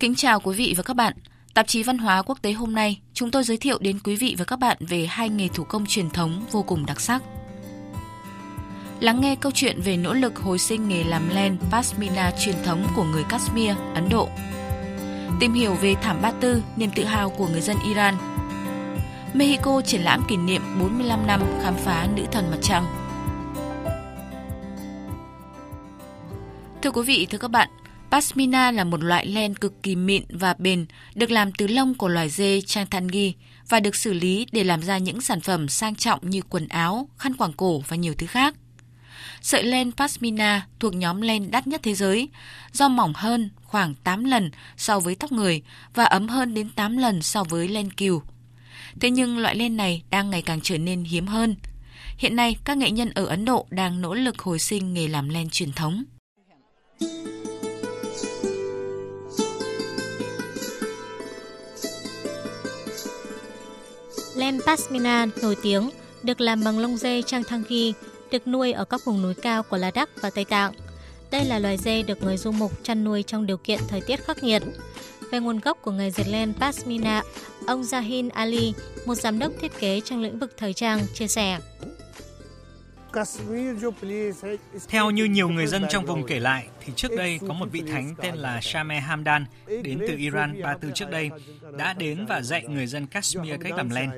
Kính chào quý vị và các bạn. Tạp chí Văn hóa Quốc tế hôm nay, chúng tôi giới thiệu đến quý vị và các bạn về hai nghề thủ công truyền thống vô cùng đặc sắc. Lắng nghe câu chuyện về nỗ lực hồi sinh nghề làm len Pasmina truyền thống của người Kashmir, Ấn Độ. Tìm hiểu về thảm Ba Tư, niềm tự hào của người dân Iran. Mexico triển lãm kỷ niệm 45 năm khám phá nữ thần mặt trăng. Thưa quý vị, thưa các bạn, Pashmina là một loại len cực kỳ mịn và bền, được làm từ lông của loài dê Changtangi và được xử lý để làm ra những sản phẩm sang trọng như quần áo, khăn quàng cổ và nhiều thứ khác. Sợi len Pashmina thuộc nhóm len đắt nhất thế giới, do mỏng hơn khoảng 8 lần so với tóc người và ấm hơn đến 8 lần so với len cừu. Thế nhưng loại len này đang ngày càng trở nên hiếm hơn. Hiện nay, các nghệ nhân ở Ấn Độ đang nỗ lực hồi sinh nghề làm len truyền thống. Len Pashmina nổi tiếng được làm bằng lông dê trang thăng ghi, được nuôi ở các vùng núi cao của Ladakh và Tây Tạng. Đây là loài dê được người du mục chăn nuôi trong điều kiện thời tiết khắc nghiệt. Về nguồn gốc của người dệt len Pashmina, ông Zahin Ali, một giám đốc thiết kế trong lĩnh vực thời trang, chia sẻ. Theo như nhiều người dân trong vùng kể lại, thì trước đây có một vị thánh tên là Shame Hamdan đến từ Iran ba tư trước đây đã đến và dạy người dân Kashmir cách làm len.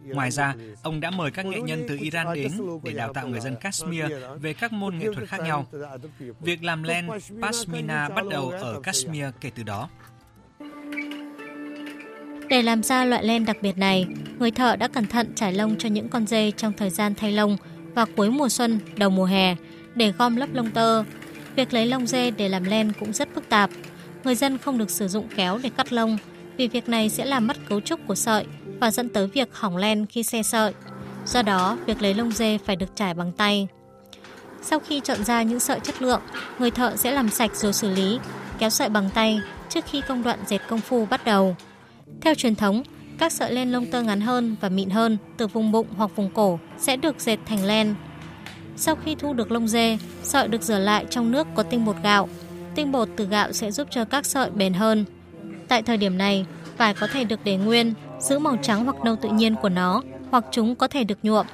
Ngoài ra, ông đã mời các nghệ nhân từ Iran đến để đào tạo người dân Kashmir về các môn nghệ thuật khác nhau. Việc làm len Pashmina bắt đầu ở Kashmir kể từ đó. Để làm ra loại len đặc biệt này, người thợ đã cẩn thận trải lông cho những con dê trong thời gian thay lông và cuối mùa xuân, đầu mùa hè để gom lớp lông tơ. Việc lấy lông dê để làm len cũng rất phức tạp. Người dân không được sử dụng kéo để cắt lông vì việc này sẽ làm mất cấu trúc của sợi và dẫn tới việc hỏng len khi xe sợi. Do đó, việc lấy lông dê phải được trải bằng tay. Sau khi chọn ra những sợi chất lượng, người thợ sẽ làm sạch rồi xử lý, kéo sợi bằng tay trước khi công đoạn dệt công phu bắt đầu. Theo truyền thống, các sợi len lông tơ ngắn hơn và mịn hơn từ vùng bụng hoặc vùng cổ sẽ được dệt thành len. Sau khi thu được lông dê, sợi được rửa lại trong nước có tinh bột gạo. Tinh bột từ gạo sẽ giúp cho các sợi bền hơn. Tại thời điểm này, vải có thể được để nguyên, giữ màu trắng hoặc nâu tự nhiên của nó, hoặc chúng có thể được nhuộm.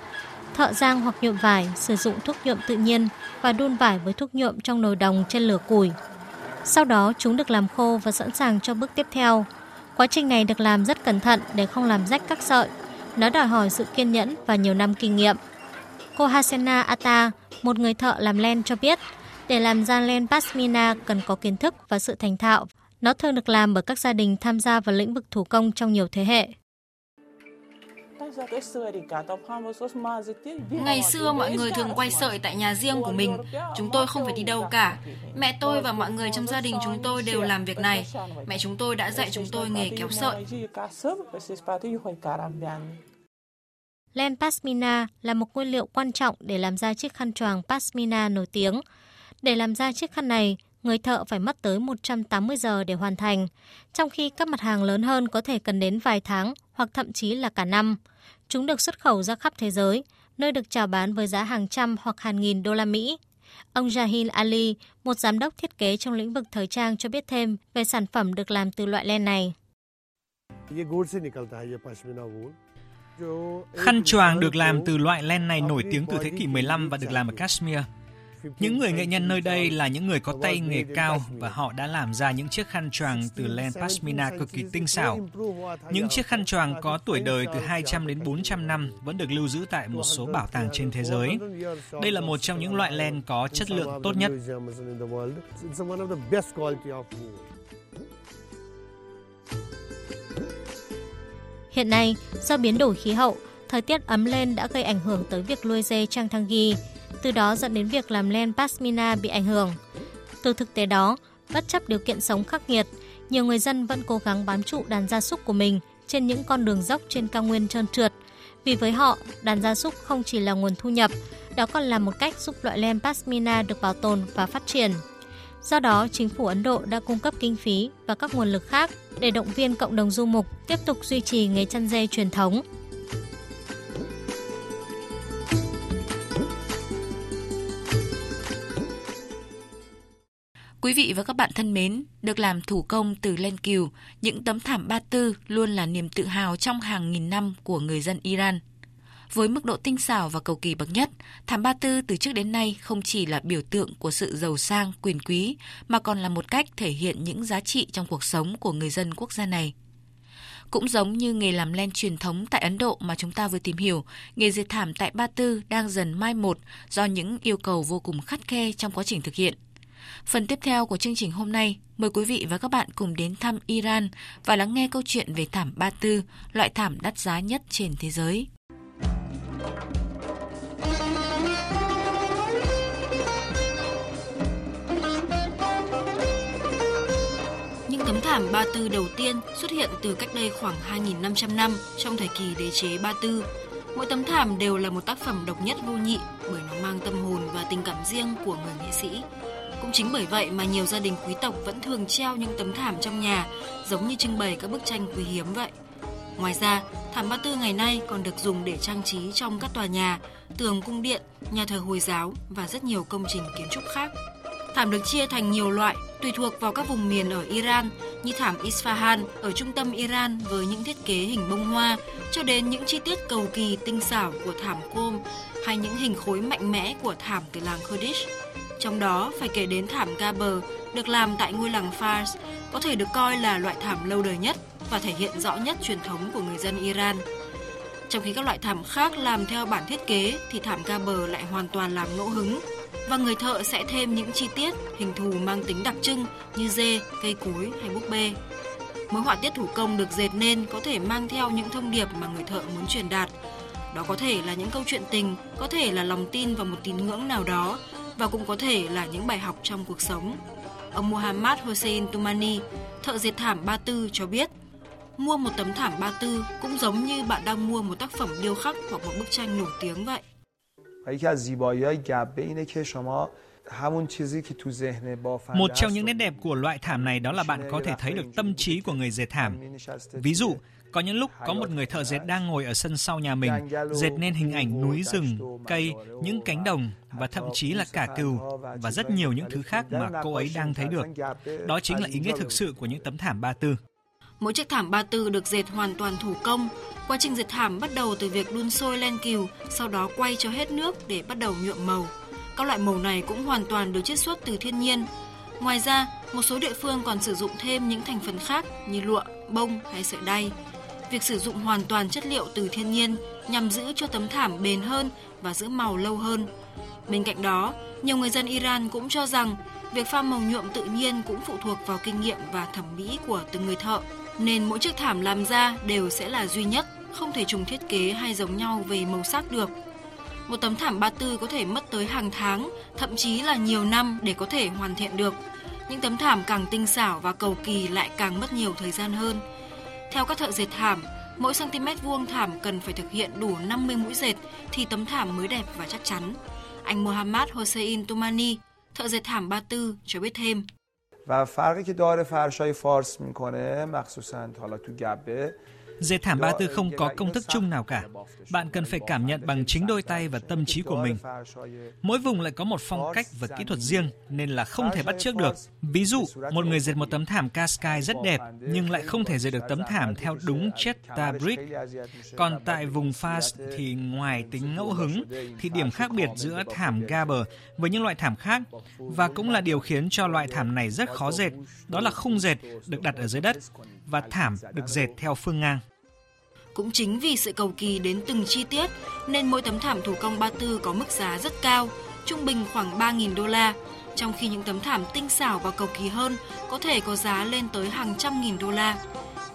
Thợ giang hoặc nhuộm vải sử dụng thuốc nhuộm tự nhiên và đun vải với thuốc nhuộm trong nồi đồng trên lửa củi. Sau đó chúng được làm khô và sẵn sàng cho bước tiếp theo, Quá trình này được làm rất cẩn thận để không làm rách các sợi. Nó đòi hỏi sự kiên nhẫn và nhiều năm kinh nghiệm. Cô Hasena Ata, một người thợ làm len cho biết, để làm ra len Pasmina cần có kiến thức và sự thành thạo. Nó thường được làm bởi các gia đình tham gia vào lĩnh vực thủ công trong nhiều thế hệ. Ngày xưa mọi người thường quay sợi tại nhà riêng của mình, chúng tôi không phải đi đâu cả. Mẹ tôi và mọi người trong gia đình chúng tôi đều làm việc này. Mẹ chúng tôi đã dạy chúng tôi nghề kéo sợi. Len Pashmina là một nguyên liệu quan trọng để làm ra chiếc khăn choàng Pashmina nổi tiếng. Để làm ra chiếc khăn này, người thợ phải mất tới 180 giờ để hoàn thành, trong khi các mặt hàng lớn hơn có thể cần đến vài tháng hoặc thậm chí là cả năm. Chúng được xuất khẩu ra khắp thế giới, nơi được chào bán với giá hàng trăm hoặc hàng nghìn đô la Mỹ. Ông Jahil Ali, một giám đốc thiết kế trong lĩnh vực thời trang cho biết thêm về sản phẩm được làm từ loại len này. Khăn choàng được làm từ loại len này nổi tiếng từ thế kỷ 15 và được làm ở Kashmir. Những người nghệ nhân nơi đây là những người có tay nghề cao và họ đã làm ra những chiếc khăn choàng từ len pashmina cực kỳ tinh xảo. Những chiếc khăn choàng có tuổi đời từ 200 đến 400 năm vẫn được lưu giữ tại một số bảo tàng trên thế giới. Đây là một trong những loại len có chất lượng tốt nhất. Hiện nay, do biến đổi khí hậu, thời tiết ấm lên đã gây ảnh hưởng tới việc nuôi dê trang thăng ghi từ đó dẫn đến việc làm len Pashmina bị ảnh hưởng. Từ thực tế đó, bất chấp điều kiện sống khắc nghiệt, nhiều người dân vẫn cố gắng bám trụ đàn gia súc của mình trên những con đường dốc trên cao nguyên trơn trượt. Vì với họ, đàn gia súc không chỉ là nguồn thu nhập, đó còn là một cách giúp loại len Pashmina được bảo tồn và phát triển. Do đó, chính phủ Ấn Độ đã cung cấp kinh phí và các nguồn lực khác để động viên cộng đồng du mục tiếp tục duy trì nghề chăn dê truyền thống. Quý vị và các bạn thân mến, được làm thủ công từ len cừu, những tấm thảm ba tư luôn là niềm tự hào trong hàng nghìn năm của người dân Iran. Với mức độ tinh xảo và cầu kỳ bậc nhất, thảm ba tư từ trước đến nay không chỉ là biểu tượng của sự giàu sang, quyền quý, mà còn là một cách thể hiện những giá trị trong cuộc sống của người dân quốc gia này. Cũng giống như nghề làm len truyền thống tại Ấn Độ mà chúng ta vừa tìm hiểu, nghề dệt thảm tại Ba Tư đang dần mai một do những yêu cầu vô cùng khắt khe trong quá trình thực hiện. Phần tiếp theo của chương trình hôm nay, mời quý vị và các bạn cùng đến thăm Iran và lắng nghe câu chuyện về thảm Ba Tư, loại thảm đắt giá nhất trên thế giới. Những tấm thảm Ba Tư đầu tiên xuất hiện từ cách đây khoảng 2.500 năm trong thời kỳ đế chế Ba Tư. Mỗi tấm thảm đều là một tác phẩm độc nhất vô nhị bởi nó mang tâm hồn và tình cảm riêng của người nghệ sĩ. Cũng chính bởi vậy mà nhiều gia đình quý tộc vẫn thường treo những tấm thảm trong nhà giống như trưng bày các bức tranh quý hiếm vậy. Ngoài ra, thảm ba tư ngày nay còn được dùng để trang trí trong các tòa nhà, tường cung điện, nhà thờ Hồi giáo và rất nhiều công trình kiến trúc khác. Thảm được chia thành nhiều loại tùy thuộc vào các vùng miền ở Iran như thảm Isfahan ở trung tâm Iran với những thiết kế hình bông hoa cho đến những chi tiết cầu kỳ tinh xảo của thảm côm hay những hình khối mạnh mẽ của thảm từ làng Kurdish. Trong đó phải kể đến thảm Gaber được làm tại ngôi làng Fars, có thể được coi là loại thảm lâu đời nhất và thể hiện rõ nhất truyền thống của người dân Iran. Trong khi các loại thảm khác làm theo bản thiết kế thì thảm Gaber lại hoàn toàn làm ngẫu hứng và người thợ sẽ thêm những chi tiết, hình thù mang tính đặc trưng như dê, cây cối hay búp bê. Mỗi họa tiết thủ công được dệt nên có thể mang theo những thông điệp mà người thợ muốn truyền đạt. Đó có thể là những câu chuyện tình, có thể là lòng tin vào một tín ngưỡng nào đó và cũng có thể là những bài học trong cuộc sống. Ông Muhammad Hossein Tumani, thợ dệt thảm Ba Tư cho biết, mua một tấm thảm Ba Tư cũng giống như bạn đang mua một tác phẩm điêu khắc hoặc một bức tranh nổi tiếng vậy. Một trong những nét đẹp của loại thảm này đó là bạn có thể thấy được tâm trí của người dệt thảm. Ví dụ, có những lúc có một người thợ dệt đang ngồi ở sân sau nhà mình, dệt nên hình ảnh núi rừng, cây, những cánh đồng và thậm chí là cả cừu và rất nhiều những thứ khác mà cô ấy đang thấy được. Đó chính là ý nghĩa thực sự của những tấm thảm ba tư. Mỗi chiếc thảm ba tư được dệt hoàn toàn thủ công. Quá trình dệt thảm bắt đầu từ việc đun sôi len cừu, sau đó quay cho hết nước để bắt đầu nhuộm màu. Các loại màu này cũng hoàn toàn được chiết xuất từ thiên nhiên. Ngoài ra, một số địa phương còn sử dụng thêm những thành phần khác như lụa, bông hay sợi đay việc sử dụng hoàn toàn chất liệu từ thiên nhiên nhằm giữ cho tấm thảm bền hơn và giữ màu lâu hơn. Bên cạnh đó, nhiều người dân Iran cũng cho rằng việc pha màu nhuộm tự nhiên cũng phụ thuộc vào kinh nghiệm và thẩm mỹ của từng người thợ, nên mỗi chiếc thảm làm ra đều sẽ là duy nhất, không thể trùng thiết kế hay giống nhau về màu sắc được Một tấm thảm ba tư có thể mất tới hàng tháng, thậm chí là nhiều năm để có thể hoàn thiện được. Những tấm thảm càng tinh xảo và cầu kỳ lại càng mất nhiều thời gian hơn. Theo các thợ dệt thảm, mỗi cm vuông thảm cần phải thực hiện đủ 50 mũi dệt thì tấm thảm mới đẹp và chắc chắn. Anh Mohammad Hossein Tumani, thợ dệt thảm Ba Tư cho biết thêm. و فرقی که داره فرشای فارس میکنه مخصوصا حالا تو گبه Dệt thảm ba tư không có công thức chung nào cả. Bạn cần phải cảm nhận bằng chính đôi tay và tâm trí của mình. Mỗi vùng lại có một phong cách và kỹ thuật riêng nên là không thể bắt chước được. Ví dụ, một người dệt một tấm thảm Cascai rất đẹp nhưng lại không thể dệt được tấm thảm theo đúng Cheta Brick. Còn tại vùng Fars thì ngoài tính ngẫu hứng thì điểm khác biệt giữa thảm Gaber với những loại thảm khác và cũng là điều khiến cho loại thảm này rất khó dệt, đó là khung dệt được đặt ở dưới đất và thảm được dệt theo phương ngang. Cũng chính vì sự cầu kỳ đến từng chi tiết nên mỗi tấm thảm thủ công ba tư có mức giá rất cao, trung bình khoảng 3.000 đô la, trong khi những tấm thảm tinh xảo và cầu kỳ hơn có thể có giá lên tới hàng trăm nghìn đô la.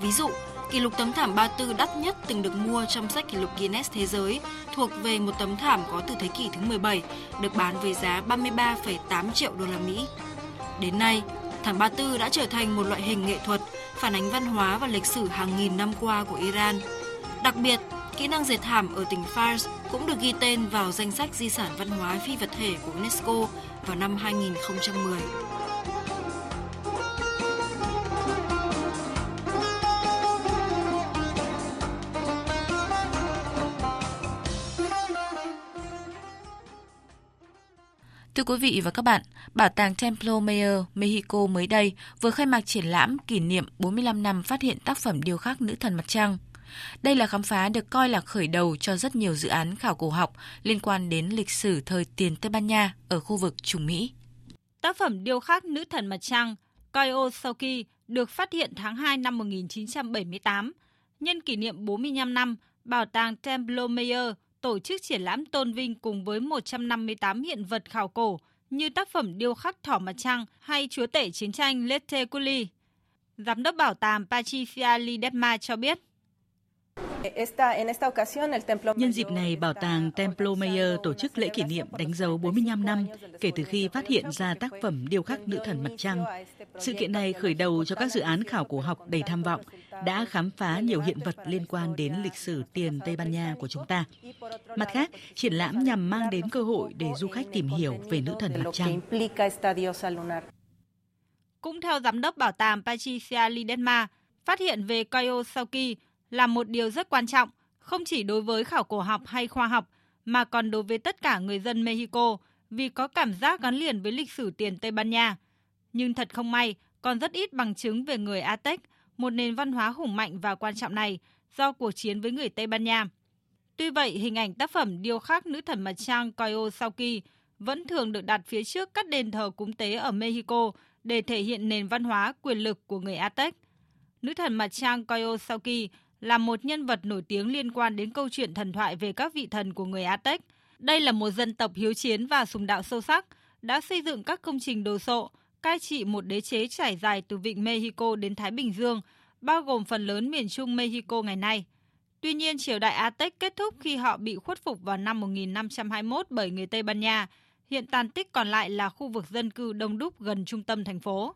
Ví dụ, kỷ lục tấm thảm ba tư đắt nhất từng được mua trong sách kỷ lục Guinness Thế giới thuộc về một tấm thảm có từ thế kỷ thứ 17, được bán với giá 33,8 triệu đô la Mỹ. Đến nay, thảm ba tư đã trở thành một loại hình nghệ thuật phản ánh văn hóa và lịch sử hàng nghìn năm qua của Iran – Đặc biệt, kỹ năng dệt thảm ở tỉnh Fars cũng được ghi tên vào danh sách di sản văn hóa phi vật thể của UNESCO vào năm 2010. Thưa quý vị và các bạn, Bảo tàng Templo Mayor, Mexico mới đây vừa khai mạc triển lãm kỷ niệm 45 năm phát hiện tác phẩm điêu khắc nữ thần mặt trăng. Đây là khám phá được coi là khởi đầu cho rất nhiều dự án khảo cổ học liên quan đến lịch sử thời tiền Tây Ban Nha ở khu vực Trung Mỹ. Tác phẩm điêu khắc nữ thần mặt trăng Koyo được phát hiện tháng 2 năm 1978. Nhân kỷ niệm 45 năm, Bảo tàng Templo Mayor tổ chức triển lãm tôn vinh cùng với 158 hiện vật khảo cổ như tác phẩm điêu khắc thỏ mặt trăng hay chúa tể chiến tranh Lete Kuli. Giám đốc bảo tàng Patricia Lidema cho biết. Nhân dịp này, Bảo tàng Templo Mayor tổ chức lễ kỷ niệm đánh dấu 45 năm kể từ khi phát hiện ra tác phẩm điêu khắc nữ thần mặt trăng. Sự kiện này khởi đầu cho các dự án khảo cổ học đầy tham vọng, đã khám phá nhiều hiện vật liên quan đến lịch sử tiền Tây Ban Nha của chúng ta. Mặt khác, triển lãm nhằm mang đến cơ hội để du khách tìm hiểu về nữ thần mặt trăng. Cũng theo giám đốc bảo tàng Patricia Lidema, phát hiện về Cayo Sauki là một điều rất quan trọng, không chỉ đối với khảo cổ học hay khoa học, mà còn đối với tất cả người dân Mexico vì có cảm giác gắn liền với lịch sử tiền Tây Ban Nha. Nhưng thật không may, còn rất ít bằng chứng về người Aztec, một nền văn hóa hùng mạnh và quan trọng này do cuộc chiến với người Tây Ban Nha. Tuy vậy, hình ảnh tác phẩm điêu khắc nữ thần mặt trăng Coyo Sauki vẫn thường được đặt phía trước các đền thờ cúng tế ở Mexico để thể hiện nền văn hóa quyền lực của người Aztec. Nữ thần mặt trăng Coyo Sauki là một nhân vật nổi tiếng liên quan đến câu chuyện thần thoại về các vị thần của người Aztec. Đây là một dân tộc hiếu chiến và sùng đạo sâu sắc, đã xây dựng các công trình đồ sộ, cai trị một đế chế trải dài từ vịnh Mexico đến Thái Bình Dương, bao gồm phần lớn miền Trung Mexico ngày nay. Tuy nhiên, triều đại Aztec kết thúc khi họ bị khuất phục vào năm 1521 bởi người Tây Ban Nha. Hiện tàn tích còn lại là khu vực dân cư đông đúc gần trung tâm thành phố.